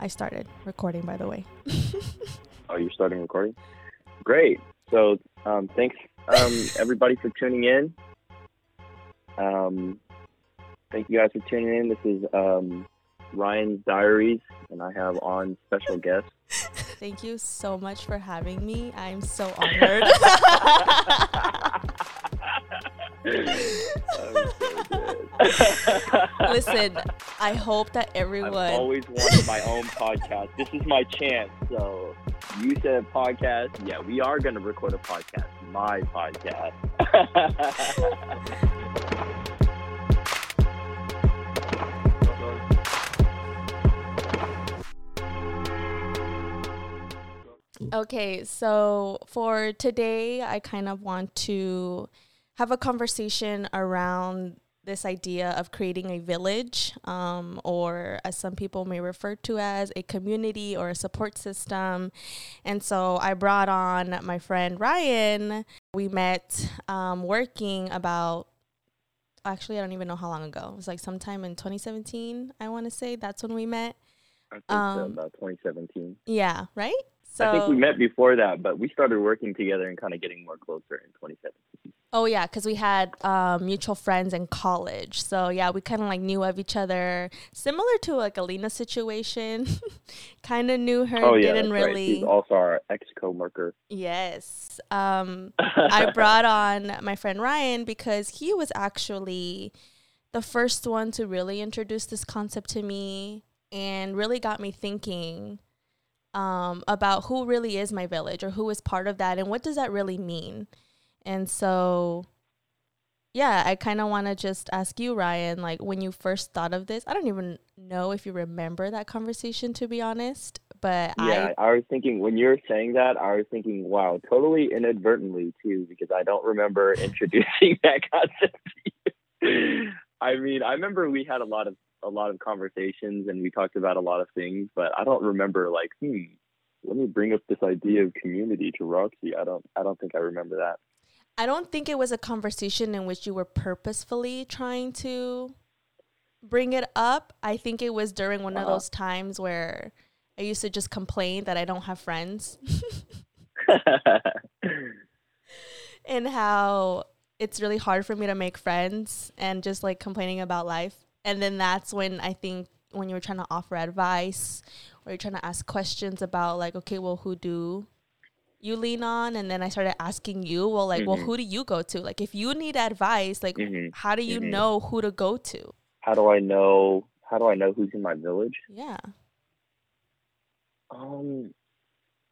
I started recording, by the way. oh, you're starting recording? Great. So, um, thanks, um, everybody, for tuning in. Um, thank you guys for tuning in. This is um, Ryan's Diaries, and I have on special guest. Thank you so much for having me. I'm so honored. Listen, I hope that everyone. I've always wanted my own podcast. This is my chance. So you said podcast. Yeah, we are going to record a podcast. My podcast. Okay, so for today, I kind of want to have a conversation around this idea of creating a village, um, or as some people may refer to as a community or a support system. And so I brought on my friend Ryan. We met um, working about actually, I don't even know how long ago. It was like sometime in 2017, I want to say. That's when we met. I think um, so, about 2017. Yeah, right? So, I think we met before that, but we started working together and kind of getting more closer in 2017. Oh yeah, because we had um, mutual friends in college, so yeah, we kind of like knew of each other, similar to like Alina's situation. kind of knew her, oh, yeah, didn't really. Right. She's also our ex co-worker. Yes, um, I brought on my friend Ryan because he was actually the first one to really introduce this concept to me and really got me thinking um, about who really is my village or who is part of that and what does that really mean. And so, yeah, I kind of want to just ask you, Ryan, like when you first thought of this, I don't even know if you remember that conversation, to be honest. But yeah, I, I was thinking when you're saying that, I was thinking, wow, totally inadvertently too, because I don't remember introducing that concept to you. I mean, I remember we had a lot of a lot of conversations and we talked about a lot of things, but I don't remember like, hmm, let me bring up this idea of community to Roxy. I don't I don't think I remember that. I don't think it was a conversation in which you were purposefully trying to bring it up. I think it was during one uh-huh. of those times where I used to just complain that I don't have friends. and how it's really hard for me to make friends and just like complaining about life and then that's when I think when you're trying to offer advice or you're trying to ask questions about like, okay, well, who do you lean on? And then I started asking you, well, like, mm-hmm. well, who do you go to? Like, if you need advice, like, mm-hmm. how do you mm-hmm. know who to go to? How do I know? How do I know who's in my village? Yeah. Um,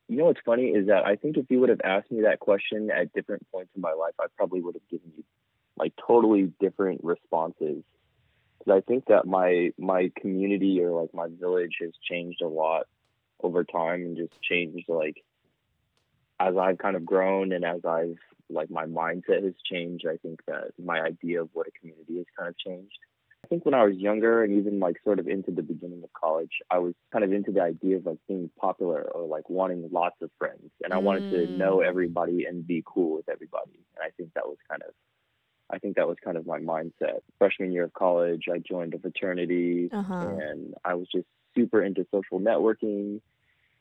you know what's funny is that I think if you would have asked me that question at different points in my life, I probably would have given you like totally different responses because I think that my my community or like my village has changed a lot over time and just changed like as I've kind of grown and as I've like my mindset has changed. I think that my idea of what a community has kind of changed. I think when I was younger and even like sort of into the beginning of college, I was kind of into the idea of like being popular or like wanting lots of friends. And I wanted to know mm. everybody and be cool with everybody. And I think that was kind of I think that was kind of my mindset. Freshman year of college, I joined a fraternity uh-huh. and I was just super into social networking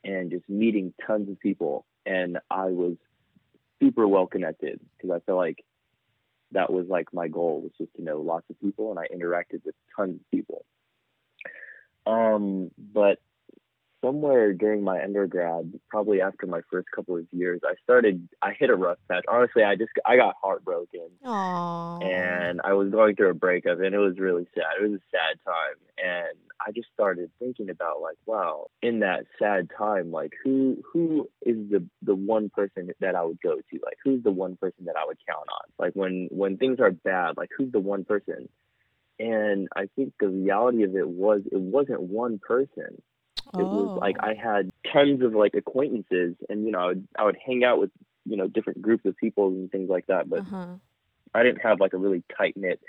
and just meeting tons of people. And I was super well connected because I felt like that was like my goal was just to know lots of people and I interacted with tons of people. Um, but somewhere during my undergrad, probably after my first couple of years, I started. I hit a rough patch. Honestly, I just I got heartbroken, Aww. and I was going through a breakup, and it was really sad. It was a sad time, and I just started thinking about like, wow, in that sad time, like who who is the the one person that I would go to? Like who's the one person that I would count on? Like when when things are bad, like who's the one person? And I think the reality of it was it wasn't one person it oh. was like I had tons of like acquaintances, and you know, I would, I would hang out with you know different groups of people and things like that. But uh-huh. I didn't have like a really tight knit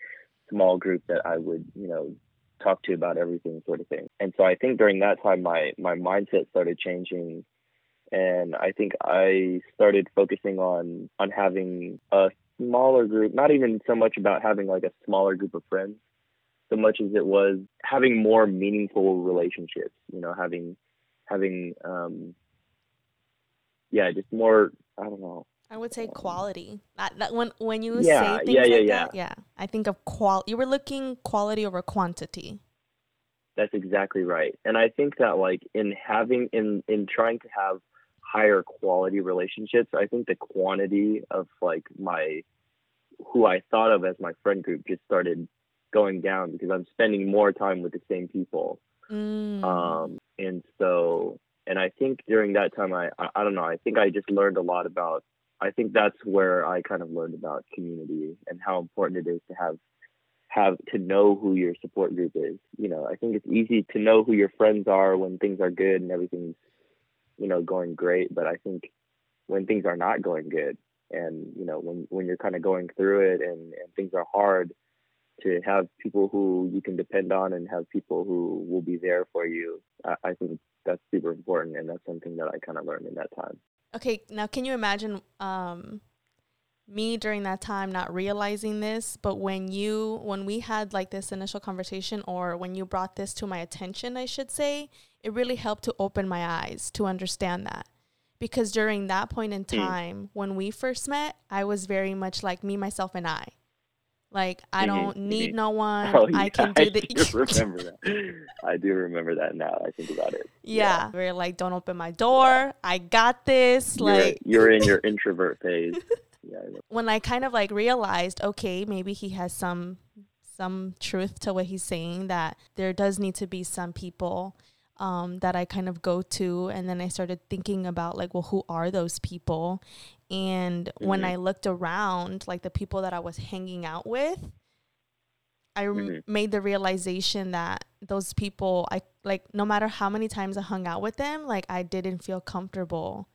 small group that I would you know talk to about everything sort of thing. And so I think during that time my my mindset started changing and I think I started focusing on on having a smaller group, not even so much about having like a smaller group of friends, so much as it was having more meaningful relationships, you know, having having um yeah just more i don't know I would say quality. That, that when when you Yeah, say things yeah, yeah, like yeah. that, yeah, I think of qual. You were looking quality over quantity. That's exactly right. And I think that like in having in in trying to have higher quality relationships, I think the quantity of like my who I thought of as my friend group just started going down because I'm spending more time with the same people. Mm. Um and so and I think during that time I, I I don't know, I think I just learned a lot about I think that's where I kind of learned about community and how important it is to have have to know who your support group is. You know, I think it's easy to know who your friends are when things are good and everything's, you know, going great. But I think when things are not going good and, you know, when, when you're kind of going through it and, and things are hard, to have people who you can depend on and have people who will be there for you, I, I think that's super important. And that's something that I kind of learned in that time. Okay, now can you imagine um, me during that time not realizing this, but when you when we had like this initial conversation or when you brought this to my attention, I should say, it really helped to open my eyes to understand that. Because during that point in Hmm. time when we first met, I was very much like me, myself, and I. Like I Mhm, don't need no one. Oh, I can do the do remember that. I do remember that now. I think about it. Yeah. We're like, don't open my door. I got this. You're, Like you're in your introvert phase. Yeah, I when I kind of like realized, okay, maybe he has some some truth to what he's saying that there does need to be some people um, that I kind of go to, and then I started thinking about like, well, who are those people? And when Mhm. I looked around, like the people that I was hanging out with, I Mhm. made the realization that those people, I like, no matter how many times I hung out with them, like I didn't feel comfortable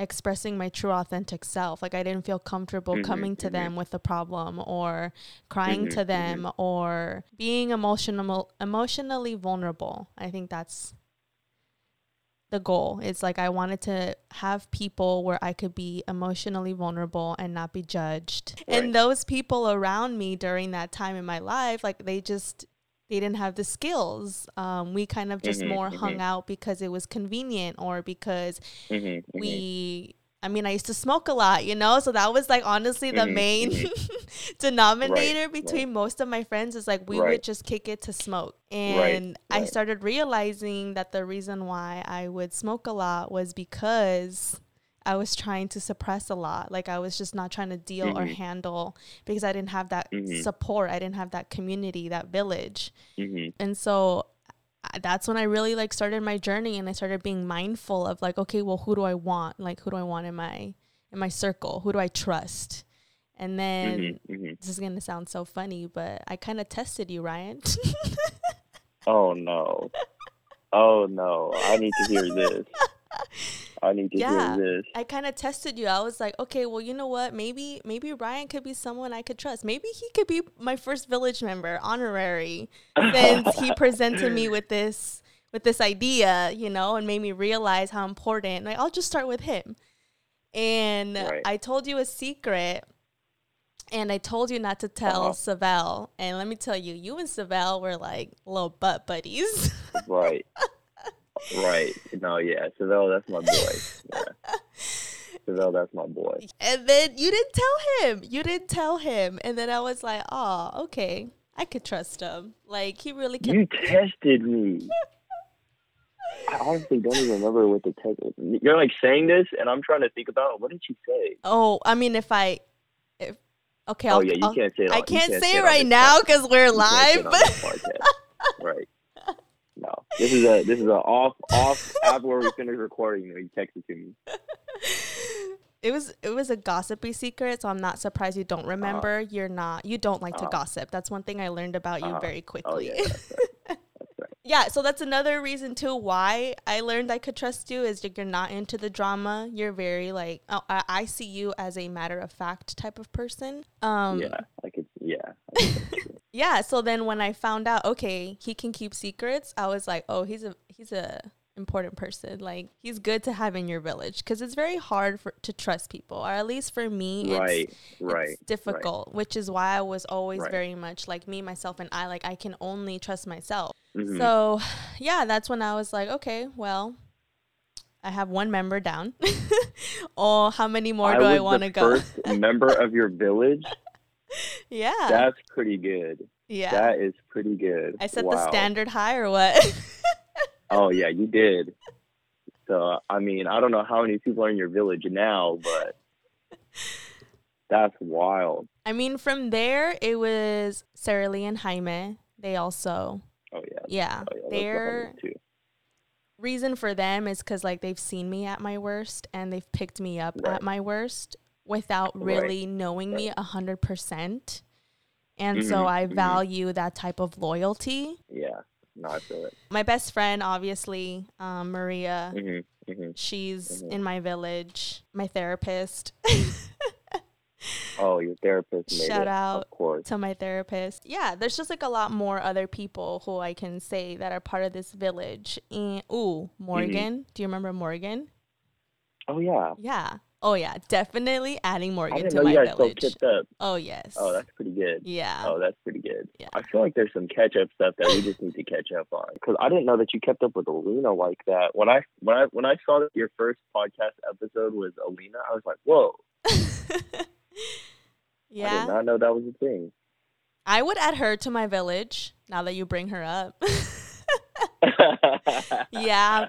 expressing my true authentic self. Like I didn't feel comfortable Mhm, coming to mhm. them with a problem or crying Mhm, to them or being emotional emotionally vulnerable. I think that's the goal. It's like I wanted to have people where I could be emotionally vulnerable and not be judged. Right. And those people around me during that time in my life, like they just they didn't have the skills. Um, we kind of just Mhm, more hung mhm. out because it was convenient or because Mhm, mhm. we I mean, I used to smoke a lot, you know, so that was like honestly the Mhm, main denominator right. between most of my friends is like we would just kick it to smoke. And I right. started realizing that the reason why I would smoke a lot was because I was trying to suppress a lot. Like I was just not trying to deal or Mhm. handle because I didn't have that Mhm. support. I didn't have that community, that village Mhm. and so that's when I really like started my journey and I started being mindful of like okay well who do I want like who do I want in my in my circle who do I trust and then Mhm, mhm. this is gonna sound so funny but I kind of tested you Ryan Oh no. Oh no. I need to hear this. I need to Yeah. hear this. I kind of tested you I was like okay well you know what maybe maybe Ryan could be someone I could trust maybe he could be my first village member honorary since he presented me with this with this idea, you know, and made me realize how important. Like, I'll just start with him. And Right. I told you a secret, and I told you not to tell Uh-huh. Savell. And let me tell you, you and Savell were like little butt buddies. right. Right. No, yeah. Savell, that's my boy. Yeah. Savell, that's my boy. and then you didn't tell him. You didn't tell him. And then I was like, oh, okay, I could trust him. Like he really can. You tested me. I honestly don't even remember what the test. You're like saying this, and I'm trying to think about what did you say. oh, I mean, if I, if okay, Oh I'll, yeah, you I'll- can't say it. I on- you can't, say it it right now because we're you can't say live. on this podcast. right. This is a this is a off off after we finish recording. You texted to me. it was it was a gossipy secret, so I'm not surprised you don't remember. You're not you don't like to Uh-huh. gossip. That's one thing I learned about you Uh-huh. very Oh quickly. yeah, that's right. That's right. yeah, so that's another reason too why I learned I could trust you is that you're not into the drama. You're very like oh, I, I see you as a matter of fact type of person. Um yeah, I could. Yeah. I think that's true. yeah, so then when I found out okay, he can keep secrets, I was like, "Oh, he's a he's a important person. Like he's good to have in your village because it's very hard for to trust people, or at least for me, right, it's, right, it's difficult. Which is why I was always Right. very much like me, myself, and I. Like I can only trust myself. Mhm. So, yeah, that's when I was like, okay, well, I have one member down. oh, how many more do I want to go? First member of your village. yeah, That's pretty good. yeah. That is pretty good. I set wow. the standard high, or what? Oh yeah, you did. So I mean, I don't know how many people are in your village now, but that's wild. I mean, from there, it was Sarah Lee and Jaime. They also, Oh yeah. yeah, Oh yeah. Their reason for them is because like they've seen me at my worst and they've picked me up Right. at my worst without Right. really knowing me a hundred percent. And so Mhm, I mhm. value that type of loyalty. Yeah. No, I feel it. My best friend, obviously, um, Maria, hmm hmm she's Mhm. in my village. My therapist. Oh, your therapist made Shout it. out Of course. to my therapist. Yeah, there's just like a lot more other people who I can say that are part of this village. And ooh, Morgan. Do you remember Morgan? Oh yeah. Yeah. Oh yeah, definitely adding Morgan to my village. still kept up. Oh yes. Oh, that's pretty good. yeah. Oh, that's pretty good. Yeah. I feel like there's some catch up stuff that we just need to catch up on because I didn't know that you kept up with Alina like that. When I when I when I saw that your first podcast episode was Alina, I was like, whoa! Yeah. I did not know that was a thing. I would add her to my village now that you bring her up. Yeah.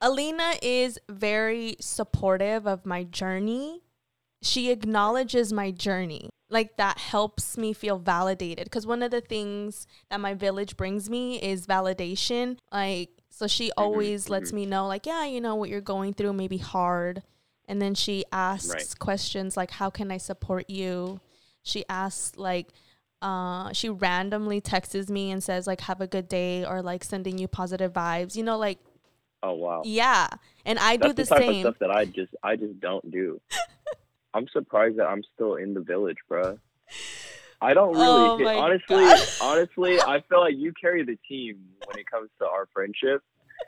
Alina is very supportive of my journey. She acknowledges my journey. Like that helps me feel validated because one of the things that my village brings me is validation. Like so she always lets mhm. me know like yeah, you know what you're going through may be hard. And then she asks Right. questions like how can I support you? She asks like uh she randomly texts me and says like have a good day or like sending you positive vibes. You know like oh wow. yeah. And I do the the type same. of stuff that I just I just don't do. I'm surprised that I'm still in the village, bruh. I don't really Oh honestly God. honestly I feel like you carry the team when it comes to our friendship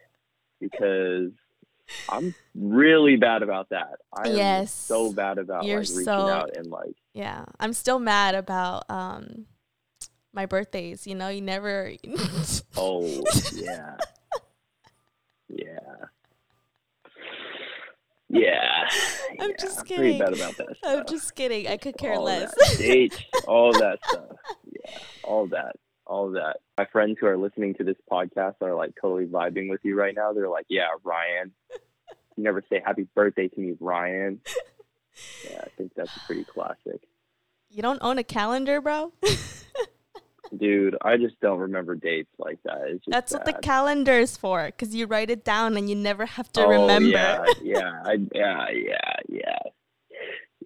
because I'm really bad about that. I am Yes. so bad about You're like reaching so- out and like Yeah. I'm still mad about um my birthdays, you know, you never oh yeah. Yeah. Yeah. I'm yeah, just I'm pretty kidding. bad about that stuff. I'm just kidding. I could care all less. That dates, all that stuff. Yeah, all that, all of that. My friends who are listening to this podcast are like totally vibing with you right now. They're like, "Yeah, Ryan, you never say happy birthday to me, Ryan." Yeah, I think that's pretty classic, you don't own a calendar, bro? dude. I just don't remember dates like that. It's just That's what the calendar is for cuz you write it down and you never have to oh, remember. Yeah, yeah, I, yeah, yeah, yeah.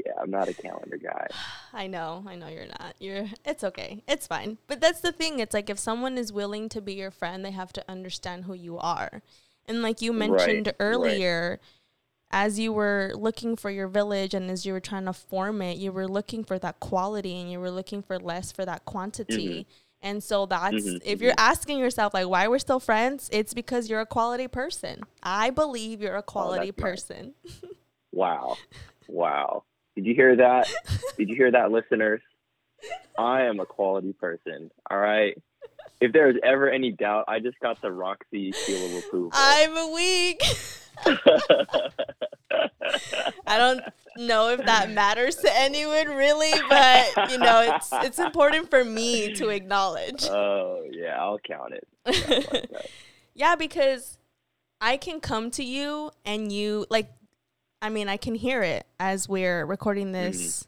Yeah, I'm not a calendar guy. I know, I know you're not. You're it's okay. It's fine. But that's the thing. It's like if someone is willing to be your friend, they have to understand who you are. And like you mentioned right. earlier, as you were looking for your village and as you were trying to form it, you were looking for that quality and you were looking for less for that quantity. And so that's Mhm, if you're asking yourself like why we're still friends, it's because you're a quality person. I believe you're a quality Oh, that's nice. person. Wow. Wow. Did you hear that? Did you hear that, listeners? I am a quality person. All right. If there's ever any doubt, I just got the Roxy seal of approval. I'm a weak. I don't know if that matters to anyone really, but you know, it's it's important for me to acknowledge. oh yeah, I'll count it. Yeah, I like that. yeah, because I can come to you and you like I mean, I can hear it as we're recording this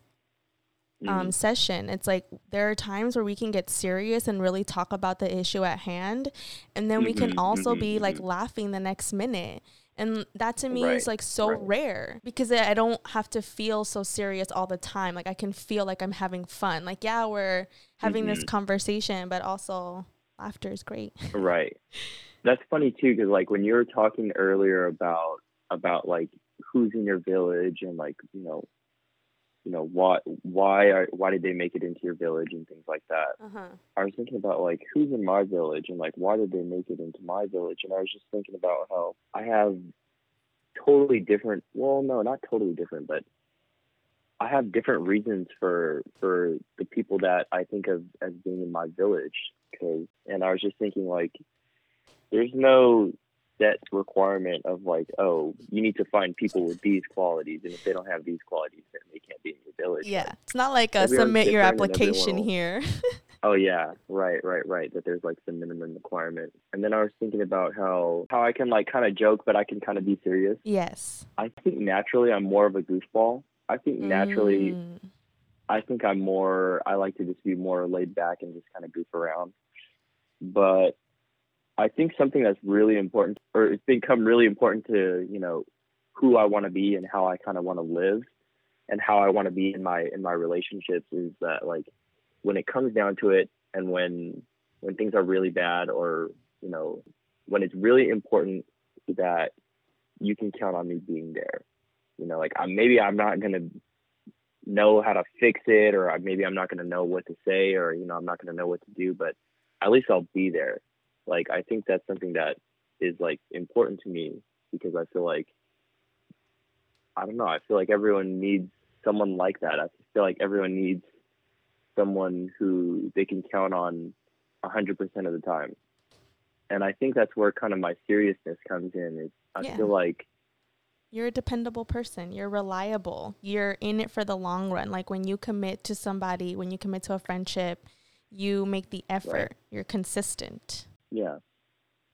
um, Mhm. session. It's like there are times where we can get serious and really talk about the issue at hand, and then we can Mhm, also mhm, be like mhm. laughing the next minute. And that to me Right, is like so right. rare because I don't have to feel so serious all the time. Like I can feel like I'm having fun. Like yeah, we're having this conversation, but also laughter is great. Right. That's funny too, because like when you were talking earlier about about like who's in your village and like you know you know why why are why did they make it into your village and things like that. Uh-huh. I was thinking about like who's in my village and like why did they make it into my village and I was just thinking about how I have totally different well no not totally different but I have different reasons for for the people that I think of as being in my village cause, and I was just thinking like there's no set requirement of like oh you need to find people with these qualities and if they don't have these qualities then they can't be in your village Yeah, it's not like a submit your application here. Oh yeah, right, right, right. That there's like some minimum requirement. And then I was thinking about how how I can like kind of joke, but I can kind of be serious. yes. I think naturally I'm more of a goofball. I think naturally Mm. I think I'm more I like to just be more laid back and just kind of goof around. But I think something that's really important or it's become really important to, you know, who I want to be and how I kind of want to live and how I want to be in my in my relationships is that like when it comes down to it and when when things are really bad or, you know, when it's really important that you can count on me being there. You know, like I'm maybe I'm not gonna know how to fix it or I- maybe I'm not going to know what to say or you know I'm not going to know what to do but at least I'll be there like I think that's something that is like important to me because I feel like I don't know I feel like everyone needs someone like that I feel like everyone needs someone who they can count on 100% of the time and I think that's where kind of my seriousness comes in is I Yeah. feel like You're a dependable person. You're reliable. You're in it for the long run. Like when you commit to somebody, when you commit to a friendship, you make the effort. You're consistent. Yeah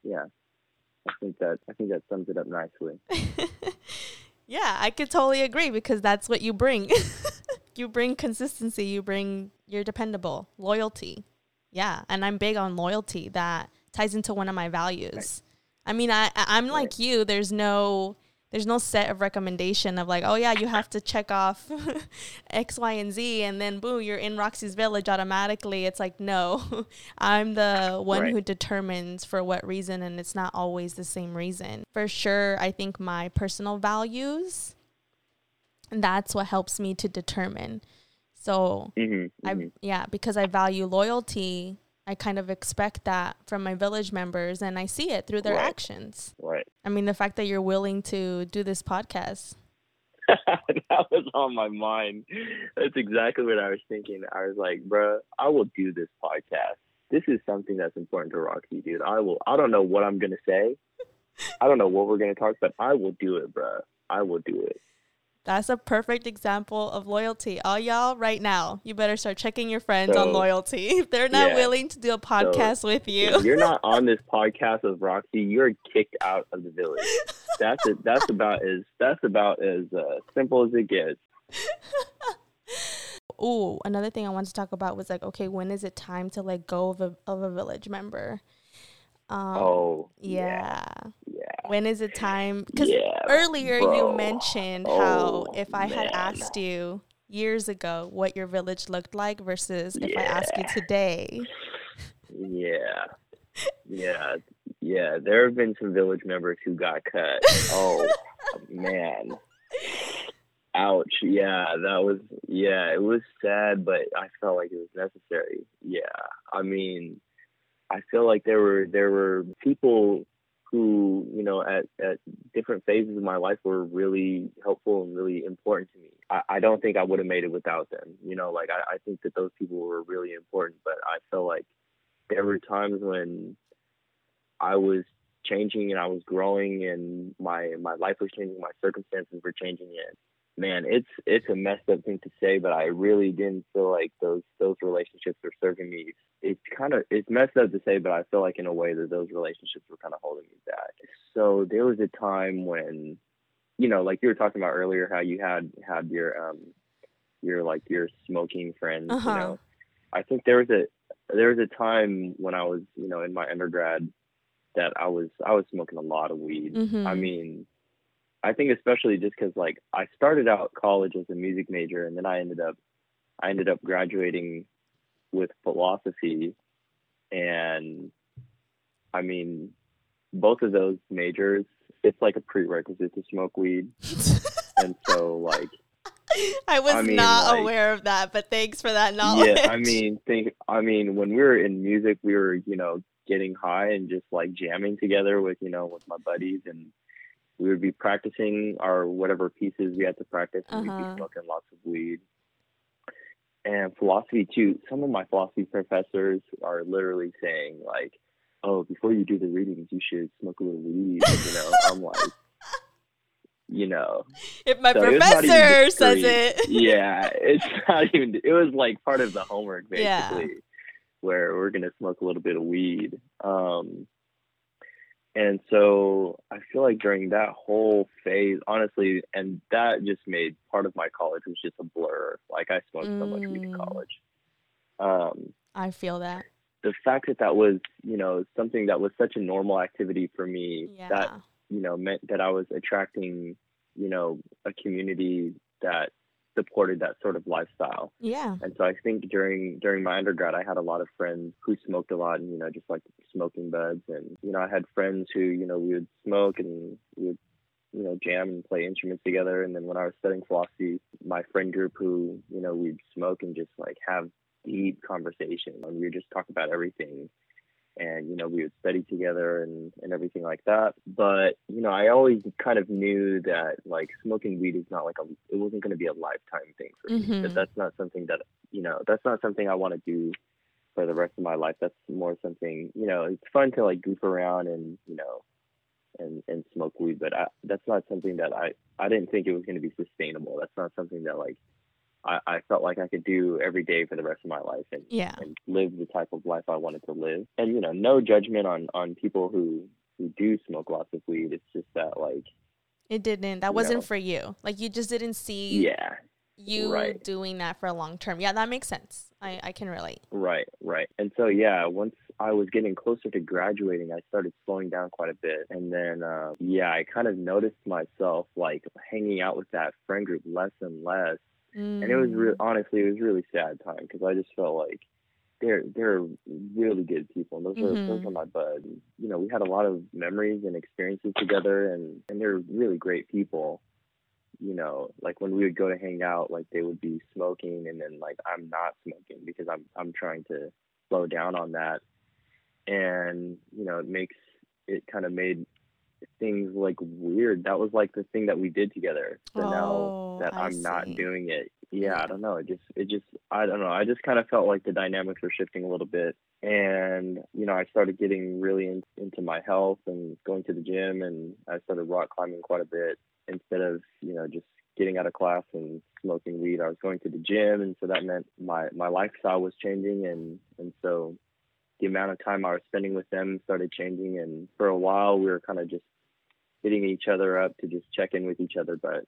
yeah I think that I think that sums it up nicely yeah, I could totally agree because that's what you bring. you bring consistency, you bring you're dependable, loyalty. Yeah, and I'm big on loyalty. That ties into one of my values. I mean, I I'm like you. There's no there's no set of recommendation of like, oh yeah, you have to check off X, Y, and Z, and then boom, you're in Roxy's village automatically. It's like no, I'm the one Right. who determines for what reason, and it's not always the same reason. For sure, I think my personal values, that's what helps me to determine. So hmm I yeah, because I value loyalty, I kind of expect that from my village members and I see it through their Right. actions. right I mean, the fact that you're willing to do this podcast. that was on my mind. That's exactly what I was thinking. I was like, bruh, I will do this podcast. This is something that's important to Roxy, dude. I will. I don't know what I'm gonna say. I don't know what we're gonna talk, but I will do it, bruh. I will do it. That's a perfect example of loyalty. All y'all right now, you better start checking your friends on loyalty. If they're not Yeah. willing to do a podcast with If you. you're not on this podcast with Roxy, you're kicked out of the village. That's it. That's about as that's about as uh, simple as it gets. Ooh, another thing I wanted to talk about was like, okay, when is it time to let go of a of a village member? Um, oh yeah. yeah. When is it time? Because Yeah, earlier bro. you mentioned oh, how Oh, if I had asked you years ago what your village looked like versus if I ask you today. Yeah. Yeah. Yeah. There have been some village members who got cut. Oh man. Ouch. Yeah, that was yeah, it was sad, but I felt like it was necessary. Yeah. I mean, I feel like there were there were people who, you know, at, at different phases of my life were really helpful and really important to me. I, I don't think I would have made it without them. You know, like I, I think that those people were really important, but I felt like there were times when I was changing and I was growing and my my life was changing, my circumstances were changing and man, it's it's a messed up thing to say, but I really didn't feel like those those relationships were serving me. It's kind of it's messed up to say, but I feel like in a way that those relationships were kind of holding me back. So there was a time when, you know, like you were talking about earlier, how you had had your um your like your smoking friends, Uh-huh. you know. I think there was a there was a time when I was, you know, in my undergrad that I was I was smoking a lot of weed. Mhm. I mean, I think especially just because like I started out college as a music major, and then I ended up I ended up graduating with philosophy, and I mean, both of those majors, it's like a prerequisite to smoke weed, and so like I was I mean, not like- aware of that, but thanks for that knowledge. Yeah, I mean, think. I mean, when we were in music, we were, you know, getting high and just like jamming together with, you know, with my buddies, and we would be practicing our whatever pieces we had to practice, and we'd Uh-huh. be smoking lots of weed. And philosophy too. Some of my philosophy professors are literally saying like, "Oh, before you do the readings, you should smoke a little weed." You know, I'm like, you know, if my So it was not even professor says it. yeah, it's not even. It was like part of the homework, basically, Yeah. where we're gonna smoke a little bit of weed. Um, and so I feel like during that whole phase, honestly, and that just made part of my college was just a blur. Like I smoked so much weed in Mm. college. Um, I feel that. the fact that that was, you know, something that was such a normal activity for me Yeah. that you know meant that I was attracting you know a community that supported that sort of lifestyle. Yeah. and so I think during during my undergrad I had a lot of friends who smoked a lot and you know just like smoking buds. And you know I had friends who you know we would smoke and we would you know jam and play instruments together. And then when I was studying philosophy my friend group who you know we'd smoke and just like have deep conversation and we would just talk about everything and you know we would study together and and everything like that. But you know i always kind of knew that like smoking weed is not like a it wasn't going to be a lifetime thing for me. Mhm. that that's not something that you know that's not something i want to do for the rest of my life. That's more something you know it's fun to like goof around and you know and and smoke weed but I, that's not something that i i didn't think it was going to be sustainable. That's not something that like I, I felt like I could do every day for the rest of my life and Yeah. and live the type of life I wanted to live. And you know, no judgment on on people who who do smoke lots of weed. It's just that like It didn't. That wasn't know. for you. Like you just didn't see yeah, you right. doing that for a long term. Yeah, that makes sense. I, I can relate. right, right. And so yeah, once I was getting closer to graduating, I started slowing down quite a bit. And then uh, yeah, I kind of noticed myself like hanging out with that friend group less and less. And it was mm. re- honestly it was a really sad time because I just felt like they're they're really good people and those are those are mm-hmm. my buds. You know, we had a lot of memories and experiences together and and they're really great people. You know, like when we would go to hang out, like they would be smoking and then like I'm not smoking because I'm I'm trying to slow down on that. And, you know, it makes it kind of made things like weird. That was like the thing that we did together. So now Oh, that I I'm not doing it. Yeah, Yeah. I don't know. It just it just I don't know. I just kind of felt like the dynamics were shifting a little bit. And, you know, I started getting really in, into my health and going to the gym and I started rock climbing quite a bit instead of, you know, just getting out of class and smoking weed. I was going to the gym and so that meant my my lifestyle was changing and and so the amount of time I was spending with them started changing and for a while we were kind of just hitting each other up to just check in with each other but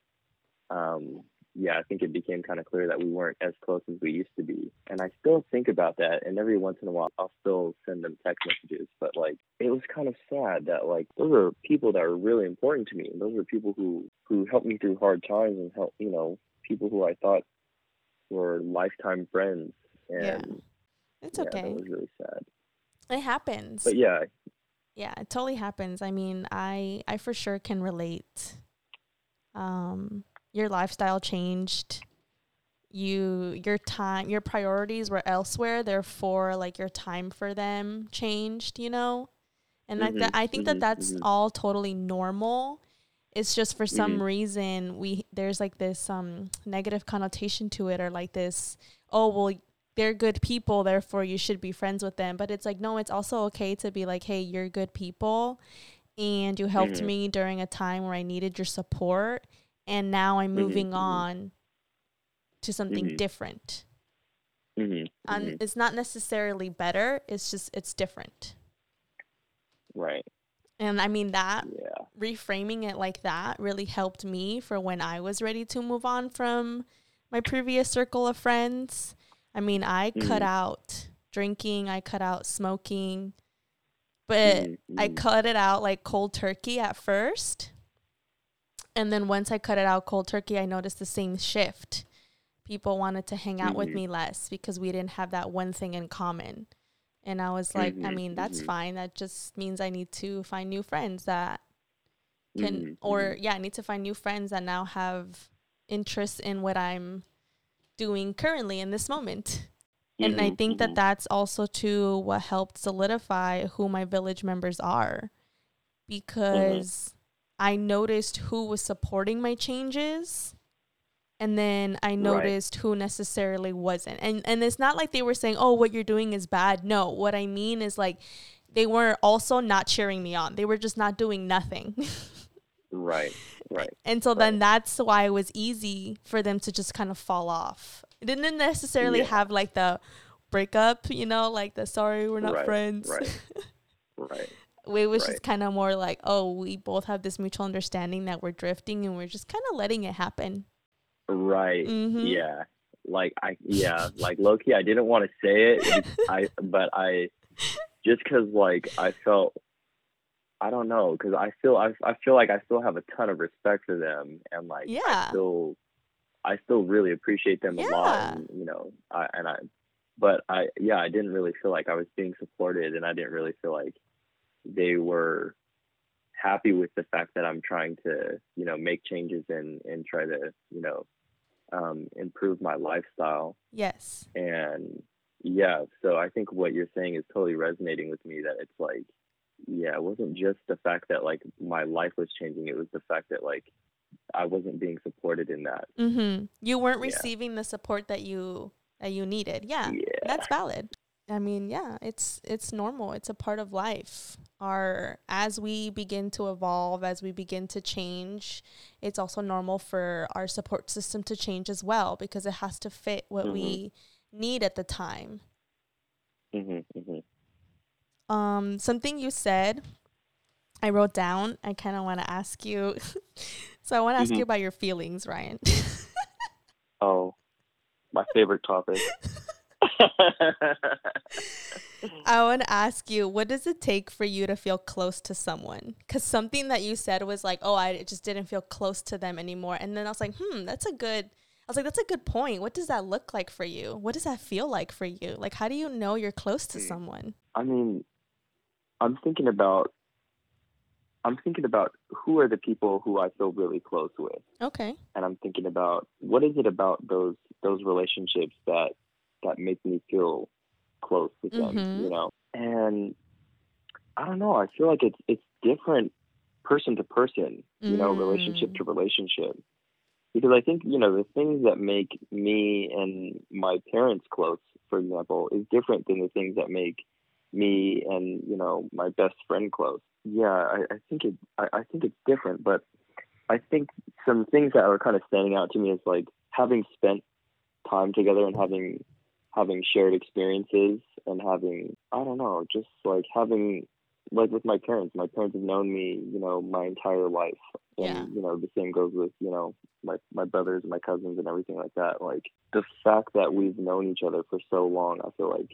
um yeah, I think it became kind of clear that we weren't as close as we used to be. And I still think about that. And every once in a while, I'll still send them text messages. But like, it was kind of sad that like those are people that are really important to me. Those are people who who helped me through hard times and help, you know, people who I thought were lifetime friends. And Yeah. It's yeah, okay. It was really sad. It happens. But yeah, yeah, it totally happens. I mean, I I for sure can relate. Um, your lifestyle changed. You your time your priorities were elsewhere. Therefore, like your time for them changed. You know, and like that, Mhm, I think that mhm, that's mhm. all totally normal. It's just for some Mhm. reason we there's like this um negative connotation to it, or like this oh well they're good people, therefore you should be friends with them. But it's like, no, it's also okay to be like, hey, you're good people and you helped Mhm. me during a time where I needed your support. And now I'm moving mhm. on to something Mhm. different. hmm And it's not necessarily better, it's just, it's different. right. And I mean, that Yeah. reframing it like that really helped me for when I was ready to move on from my previous circle of friends. I mean, I cut Mhm. out drinking, I cut out smoking, but I cut it out like cold turkey at first. And then once I cut it out cold turkey, I noticed the same shift. People wanted to hang out with Mhm. me less because we didn't have that one thing in common. And I was like, I Mhm, mean, that's mhm. fine. That just means I need to find new friends that can Mhm, or mhm. yeah, I need to find new friends that now have interest in what I'm doing currently in this moment. And I Mhm, think that that's also too what helped solidify who my village members are because I noticed who was supporting my changes and then I noticed who necessarily wasn't. And and it's not like they were saying, "Oh, what you're doing is bad." No, what I mean is like they were also not cheering me on. They were just not doing nothing. right, right. And so then that's why it was easy for them to just kind of fall off. It didn't necessarily Yeah. have like the breakup, you know, like the sorry, we're not Right, friends. right. Right. It was right. just kind of more like, oh, we both have this mutual understanding that we're drifting and we're just kind of letting it happen. Right. Mhm. Yeah. Like I yeah, like loki I didn't want to say it. I but I just cuz like I felt I don't know cuz I feel I I feel like I still have a ton of respect for them and like Yeah. I still I still really appreciate them a lot and, you know, I and I but I yeah, I didn't really feel like I was being supported and I didn't really feel like they were happy with the fact that I'm trying to, you know, make changes and and try to, you know, um, improve my lifestyle. Yes. And yeah, so I think what you're saying is totally resonating with me. That it's like, yeah, it wasn't just the fact that like my life was changing; it was the fact that like I wasn't being supported in that. Mm-hmm. You weren't Yeah. receiving the support that you that you needed. Yeah. Yeah, That's valid. I mean, yeah, it's it's normal. It's a part of life. Our as we begin to evolve, as we begin to change, it's also normal for our support system to change as well because it has to fit what we need at the time. hmm hmm Um, something you said, I wrote down. I kind of want to ask you. so I want to ask you about your feelings, Ryan. Oh, my favorite topic. I want to ask you, what does it take for you to feel close to someone? Because something that you said was like, oh, I just didn't feel close to them anymore. And then I was like, hmm, that's a good. I was like, that's a good point. What does that look like for you? What does that feel like for you? Like, how do you know you're close to someone? I mean, I'm thinking about. I'm thinking about who are the people who I feel really close with. Okay. and I'm thinking about what is it about those those relationships that that make me feel close with them, Mhm. you know. And I don't know, I feel like it's it's different person to person, you know, relationship Mm. to relationship. Because I think, you know, the things that make me and my parents close, for example, is different than the things that make me and, you know, my best friend close. Yeah, I, I think it I, I think it's different, but I think some things that are kind of standing out to me is like having spent time together and having having shared experiences and having I don't know, just like having like with my parents. My parents have known me, you know, my entire life. And Yeah. you know, the same goes with, you know, my my brothers and my cousins and everything like that. Like the fact that we've known each other for so long, I feel like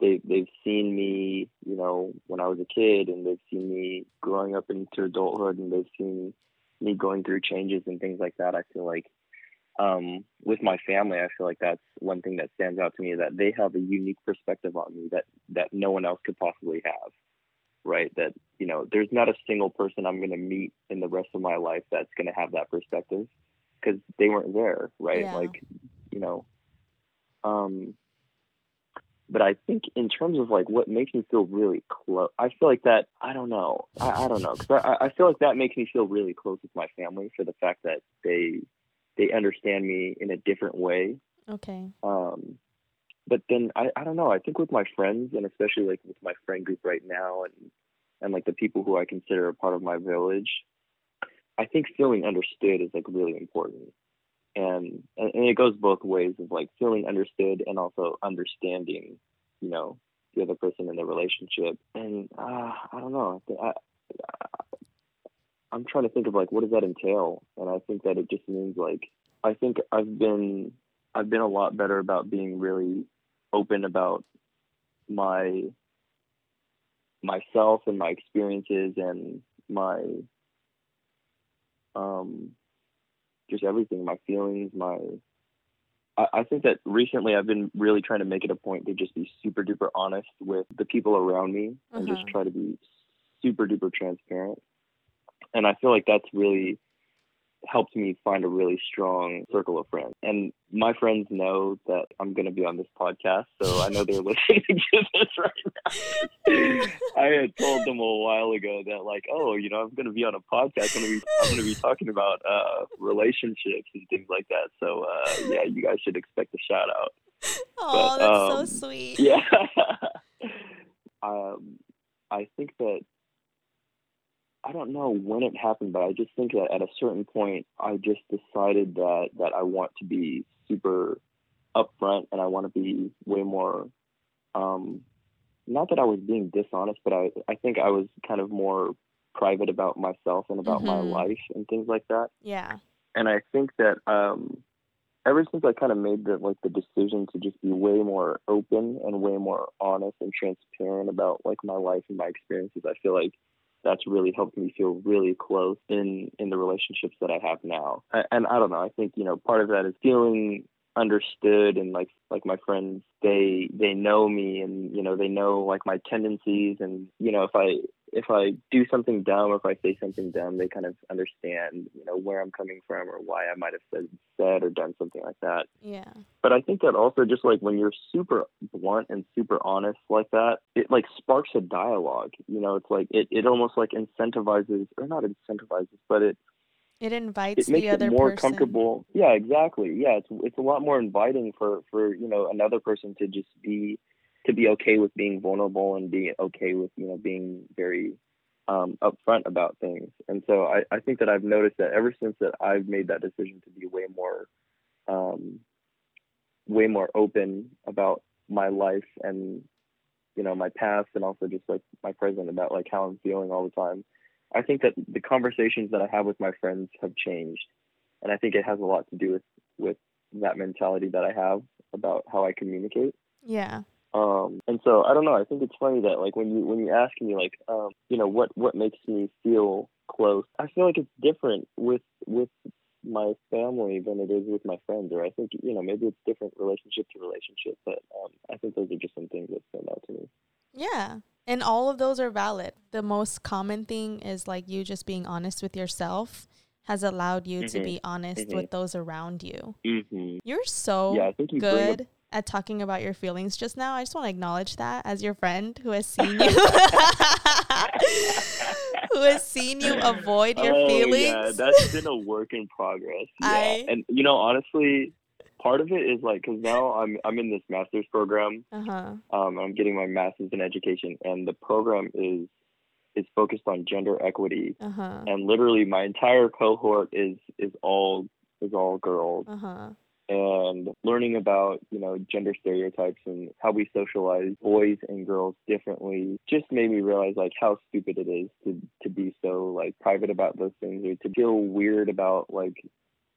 they they've seen me, you know, when I was a kid and they've seen me growing up into adulthood and they've seen me going through changes and things like that. I feel like um, with my family, I feel like that's one thing that stands out to me that they have a unique perspective on me that that no one else could possibly have. Right? That you know, there's not a single person I'm going to meet in the rest of my life that's going to have that perspective because they weren't there. Right? Yeah. Like, you know, um, but I think in terms of like what makes me feel really close, I feel like that I don't know, I, I don't know, because I, I feel like that makes me feel really close with my family for the fact that they they understand me in a different way. Okay. Um, but then I, I don't know. I think with my friends and especially like with my friend group right now and and like the people who I consider a part of my village, I think feeling understood is like really important. And, and and it goes both ways of like feeling understood and also understanding, you know, the other person in the relationship. And uh, I don't know. I, I, I'm trying to think of like what does that entail, and I think that it just means like I think I've been I've been a lot better about being really open about my myself and my experiences and my um just everything my feelings my I, I think that recently I've been really trying to make it a point to just be super duper honest with the people around me and just Uh-huh. try to be super duper transparent and I feel like that's really helped me find a really strong circle of friends. And my friends know that I'm going to be on this podcast, so I know they're listening to this right now. I had told them a while ago that, like, oh, you know, I'm going to be on a podcast. I'm going to be, I'm going to be talking about uh, relationships and things like that. So, uh, yeah, you guys should expect a shout out. Oh, but, that's um, so sweet. Yeah. um, I think that I don't know when it happened, but I just think that at a certain point, I just decided that that I want to be super upfront and I want to be way more. Um, not that I was being dishonest, but I I think I was kind of more private about myself and about mm-hmm. my life and things like that. Yeah. And I think that um, ever since I kind of made the like the decision to just be way more open and way more honest and transparent about like my life and my experiences, I feel like that's really helped me feel really close in in the relationships that I have now. And I don't know, I think you know part of that is feeling understood and like like my friends they they know me and you know they know like my tendencies and you know if I if I do something dumb or if I say something dumb, they kind of understand, you know, where I'm coming from or why I might have said said or done something like that. Yeah. But I think that also just like when you're super blunt and super honest like that, it like sparks a dialogue. You know, it's like it, it almost like incentivizes or not incentivizes, but it it invites it makes the other it more person. comfortable. Yeah, exactly. Yeah, it's it's a lot more inviting for for you know another person to just be to be okay with being vulnerable and being okay with you know being very um, upfront about things. And so I, I think that I've noticed that ever since that I've made that decision to be way more um, way more open about my life and you know my past and also just like my present about like how I'm feeling all the time. I think that the conversations that I have with my friends have changed, and I think it has a lot to do with with that mentality that I have about how I communicate. Yeah. Um, and so I don't know. I think it's funny that like when you when you ask me like um, you know what what makes me feel close, I feel like it's different with with my family than it is with my friends. Or I think you know maybe it's different relationship to relationship, but um, I think those are just some things that stand out to me. Yeah, and all of those are valid. The most common thing is like you just being honest with yourself has allowed you mm-hmm. to be honest mm-hmm. with those around you. Mm-hmm. You're so yeah, I think you good at talking about your feelings just now. I just want to acknowledge that as your friend who has seen you who has seen you avoid your oh, feelings. Yeah, that's been a work in progress. Yeah. I, and you know, honestly, part of it is like because now I'm I'm in this master's program. Uh-huh. Um, I'm getting my master's in education, and the program is is focused on gender equity. Uh-huh. And literally, my entire cohort is is all is all girls. Uh-huh and learning about you know gender stereotypes and how we socialize boys and girls differently just made me realize like how stupid it is to to be so like private about those things or to feel weird about like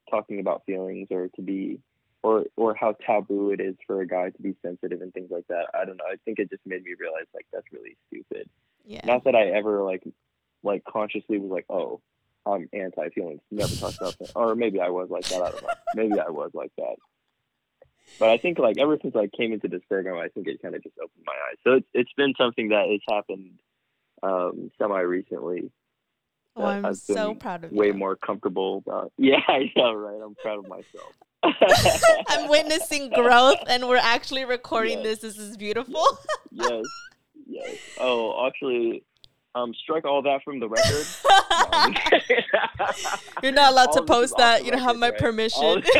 talking about feelings or to be or or how taboo it is for a guy to be sensitive and things like that. I don't know. I think it just made me realize like that's really stupid. Yeah. Not that i ever like like consciously was like oh I'm anti feelings. Never talk about that. Or maybe I was like that. I don't know. Maybe I was like that. But I think like ever since I came into this program, I think it kind of just opened my eyes. So it's it's been something that has happened um, semi recently. Oh, I'm I've so proud of way you. Way more comfortable about. Yeah, I know, right? I'm proud of myself. I'm witnessing growth, and we're actually recording yes. this. This is beautiful. yes, yes. Oh, actually, um, strike all that from the record. You're not allowed to post that. You don't have my right? permission.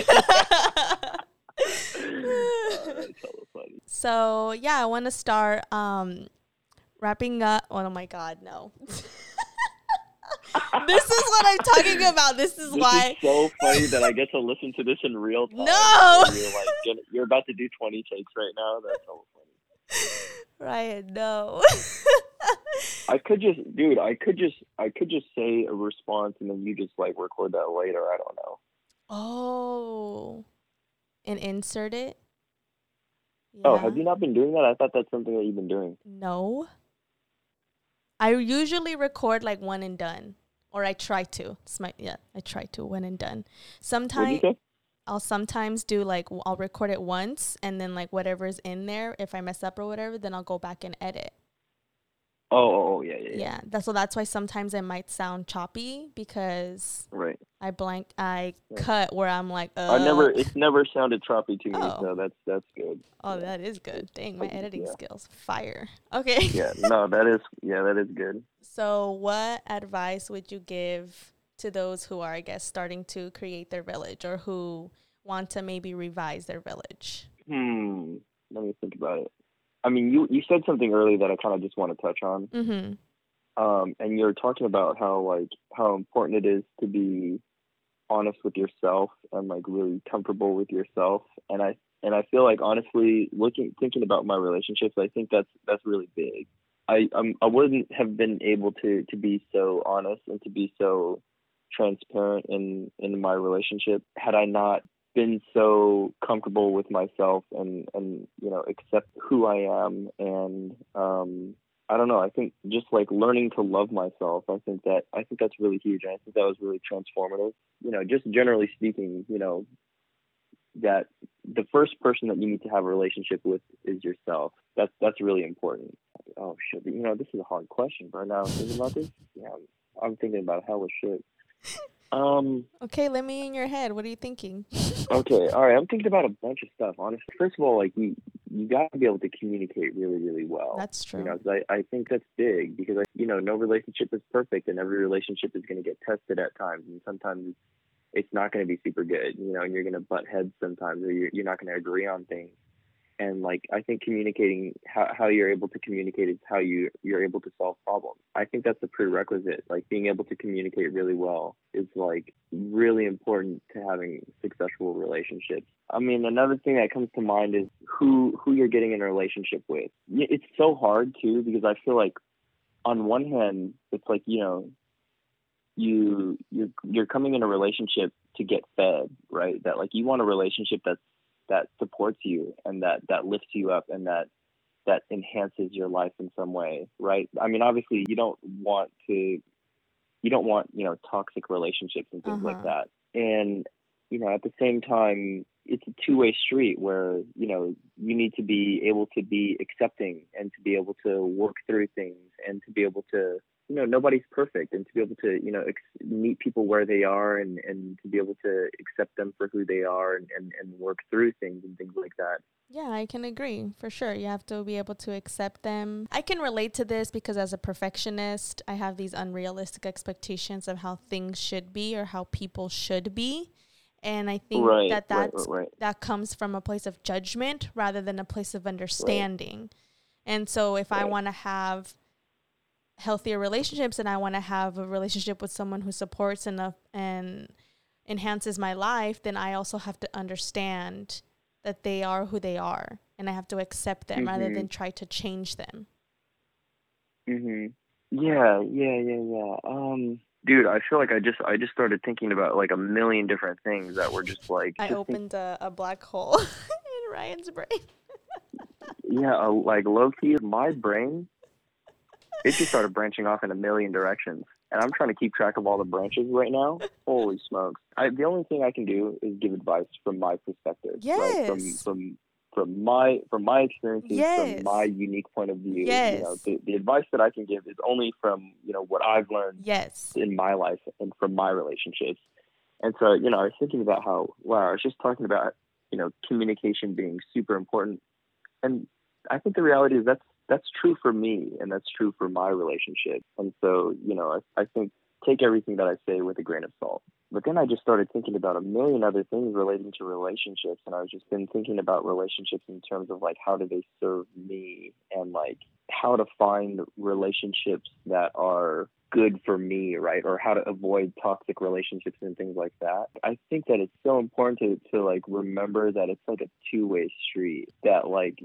so yeah, I want to start um, wrapping up. Oh my god, no. this is what I'm talking about. This is this why. Is so funny that I get to listen to this in real time. No, you're like you're about to do 20 takes right now. That's so funny. Ryan, no. I could just, dude. I could just, I could just say a response, and then you just like record that later. I don't know. Oh, and insert it. Yeah. Oh, have you not been doing that? I thought that's something that you've been doing. No. I usually record like one and done, or I try to. It's my yeah. I try to one and done. Sometimes I'll sometimes do like I'll record it once, and then like whatever's in there, if I mess up or whatever, then I'll go back and edit. Oh, oh, oh, yeah, yeah, yeah. Yeah, that's so that's why sometimes it might sound choppy because right. I blank. I cut where I'm like. Uh, I never. It's never sounded choppy to me, Oh. so that's that's good. Oh, that is good. Dang, my editing Yeah. skills fire. Okay. Yeah. No, that is. Yeah, that is good. So, what advice would you give to those who are, I guess, starting to create their village or who want to maybe revise their village? Hmm. Let me think about it. I mean, you you said something earlier that I kind of just want to touch on. Mm-hmm. um, and you're talking about how like how important it is to be honest with yourself and like really comfortable with yourself and i and i feel like honestly looking thinking about my relationships i think that's that's really big i um, i wouldn't have been able to to be so honest and to be so transparent in in my relationship had i not been so comfortable with myself and and you know accept who i am and um I don't know. I think just like learning to love myself. I think that I think that's really huge. And I think that was really transformative. You know, just generally speaking, you know, that the first person that you need to have a relationship with is yourself. That's that's really important. Oh shit! You know, this is a hard question. But now I'm thinking about this. Yeah, I'm, I'm thinking about hella shit. Um. Okay, let me in your head. What are you thinking? Okay. All right. I'm thinking about a bunch of stuff. Honestly, first of all, like you, you got to be able to communicate really, really well. That's true. You know, 'cause I, I think that's big because I, you know, no relationship is perfect, and every relationship is going to get tested at times, and sometimes it's, it's not going to be super good. You know, and you're going to butt heads sometimes, or you're, you're not going to agree on things. And like, I think communicating how, how you're able to communicate is how you you're able to solve problems. I think that's a prerequisite. Like being able to communicate really well is like really important to having successful relationships. I mean, another thing that comes to mind is who who you're getting in a relationship with. It's so hard too because I feel like on one hand, it's like you know, you you're you're coming in a relationship to get fed, right? That like you want a relationship that's that supports you and that that lifts you up and that that enhances your life in some way, right? I mean, obviously, you don't want to you don't want you know toxic relationships and things like Uh-huh. that. And you know, at the same time, it's a two way street where you know you need to be able to be accepting and to be able to work through things and to be able to you know nobody's perfect and to be able to you know ex- meet people where they are and and to be able to accept them for who they are and and, and work through things and things like that Yeah, I can agree for sure. You have to be able to accept them. I can relate to this because as a perfectionist, I have these unrealistic expectations of how things should be or how people should be. And I think right that that's right, right. that comes from a place of judgment rather than a place of understanding. And so if I want to have healthier relationships and I want to have a relationship with someone who supports and uh, and enhances my life, then I also have to understand that they are who they are and I have to accept them rather Mhm. than try to change them. Mhm. Yeah, yeah, yeah, yeah. Um, dude, I feel like I just I just started thinking about like a million different things that were just like I opened a, a black hole in Ryan's brain. yeah, uh, like low key, my brain it just started branching off in a million directions, and I'm trying to keep track of all the branches right now. Holy smokes! I the only thing I can do is give advice from my perspective, right? From from from my from my experiences, Yes. from my unique point of view. You know, Yes. the, the advice that I can give is only from you know what I've learned Yes. in my life and from my relationships. And so, you know, I was thinking about how, wow, I was just talking about, you know, communication being super important. And I think the reality is that's, that's true for me and that's true for my relationship. And so, you know, I, I think take everything that I say with a grain of salt. But then I just started thinking about a million other things relating to relationships. And I've just been thinking about relationships in terms of like, how do they serve me and like how to find relationships that are good for me, right? Or how to avoid toxic relationships and things like that. I think that it's so important to, to like remember that it's like a two way street. That like,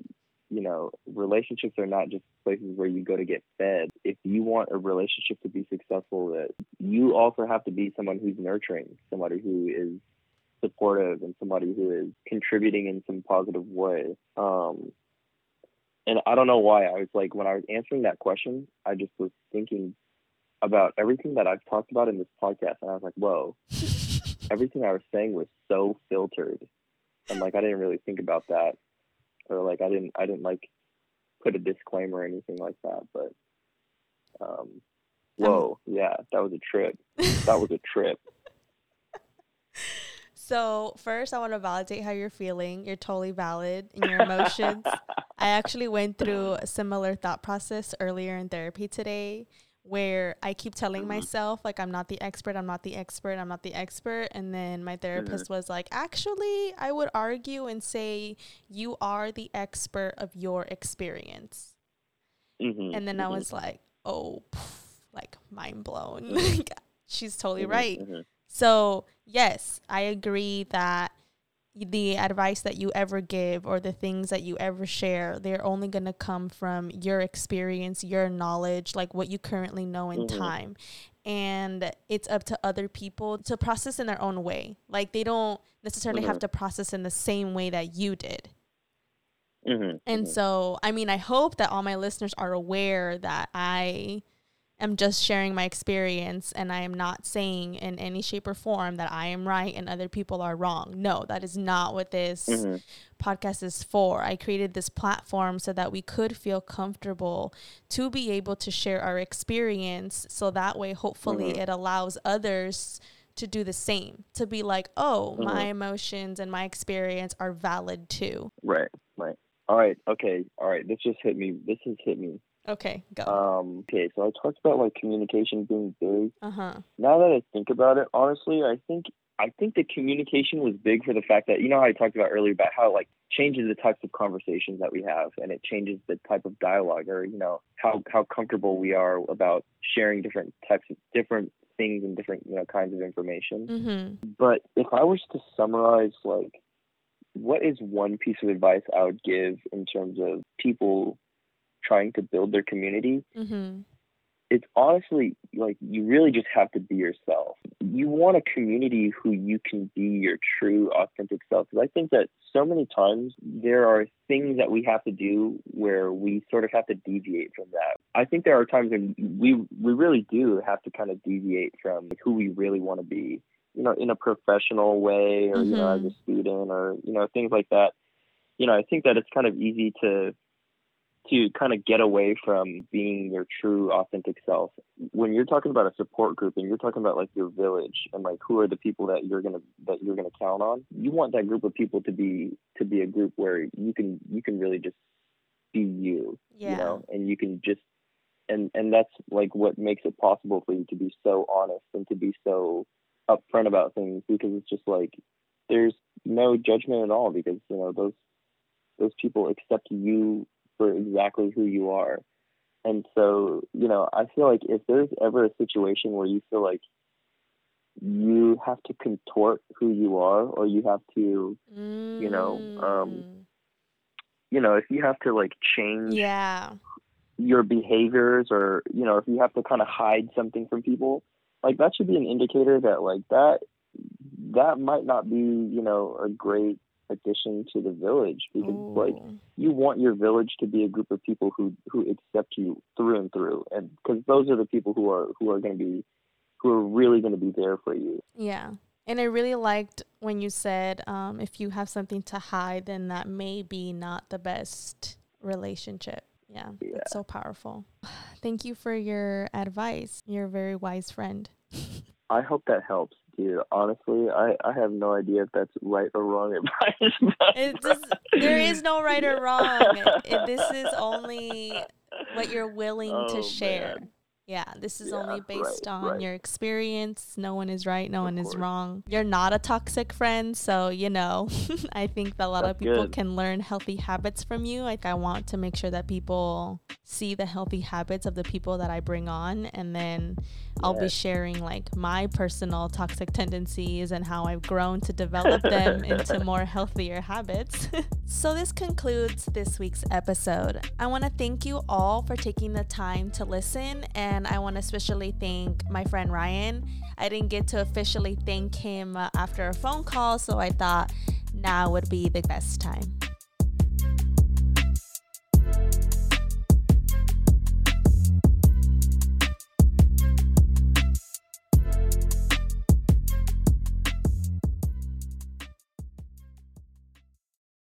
you know, relationships are not just places where you go to get fed. If you want a relationship to be successful, that you also have to be someone who's nurturing, somebody who is supportive and somebody who is contributing in some positive way. Um, and I don't know why I was like when I was answering that question, I just was thinking about everything that I've talked about in this podcast, and I was like, whoa, everything I was saying was so filtered, and like I didn't really think about that, or like I didn't I didn't like put a disclaimer or anything like that, but um, whoa, yeah, that was a trip. That was a trip. So first, I want to validate how you're feeling. You're totally valid in your emotions. I actually went through a similar thought process earlier in therapy today, where I keep telling Mhm. myself like I'm not the expert, I'm not the expert, I'm not the expert, and then my therapist was like, actually, I would argue and say you are the expert of your experience. Mhm, And then I mhm, was like, oh, pff, like mind blown. Like, She's totally mhm, right. So, yes, I agree that the advice that you ever give or the things that you ever share, they're only going to come from your experience, your knowledge, like what you currently know in Mhm. time. And it's up to other people to process in their own way. Like they don't necessarily have Mhm. to process in the same way that you did. Mhm, And mhm. so, I mean, I hope that all my listeners are aware that I am just sharing my experience and I am not saying in any shape or form that I am right and other people are wrong. No, that is not what this Mhm. podcast is for. I created this platform so that we could feel comfortable to be able to share our experience so that way hopefully Mhm. it allows others to do the same to be like oh my Mhm. emotions and my experience are valid too Right, right. All right, okay, all right. This just hit me. This has hit me. Okay go Um, okay, so I talked about like communication being big. uh-huh Now that I think about it, honestly, I think I think the communication was big for the fact that you know how I talked about earlier about how it, like changes the types of conversations that we have and it changes the type of dialogue or you know how how comfortable we are about sharing different types of different things and different you know kinds of information. mm-hmm But if I was to summarize, like, what is one piece of advice I would give in terms of people trying to build their community? mm-hmm It's honestly like you really just have to be yourself. You want a community who you can be your true, authentic self. Because I think that so many times there are things that we have to do where we sort of have to deviate from that. I think there are times when we we really do have to kind of deviate from who we really want to be you know, in a professional way or, you know, as a student or, you know, things like that. You know, I think that it's kind of easy to to kind of get away from being your true authentic self. When you're talking about a support group and you're talking about like your village and like who are the people that you're gonna that you're gonna count on, you want that group of people to be to be a group where you can you can really just be you yeah you know, and you can just and and that's like what makes it possible for you to be so honest and to be so upfront about things because it's just like there's no judgment at all because you know those those people accept you for exactly who you are. And so, you know, I feel like if there's ever a situation where you feel like you have to contort who you are or you have to, you know, um, Mm. you know, if you have to like change yeah your behaviors or you know if you have to kind of hide something from people like that should be an indicator that like that that might not be you know a great addition to the village because like you want your village to be a group of people who who accept you through and through and because those are the people who are who are going to be who are really going to be there for you Yeah. And I really liked when you said um, if you have something to hide, then that may be not the best relationship. Yeah, Yeah. that's so powerful. Thank you for your advice. You're a very wise friend. i hope that helps dude honestly i i have no idea if that's right or wrong advice but- It just, there is no right or wrong. It, this is only what you're willing Oh, to share. man. Yeah, this is Yeah, only based right, on right. your experience. No one is right, no Of one is wrong. You're not a toxic friend, so you know, I think that a lot of people good. can learn healthy habits from you. Like I want to make sure that people see the healthy habits of the people that I bring on and then I'll be sharing like my personal toxic tendencies and how I've grown to develop them into more healthier habits. so, this concludes this week's episode. I want to thank you all for taking the time to listen, and I want to especially thank my friend Ryan. I didn't get to officially thank him after a phone call, so I thought now would be the best time.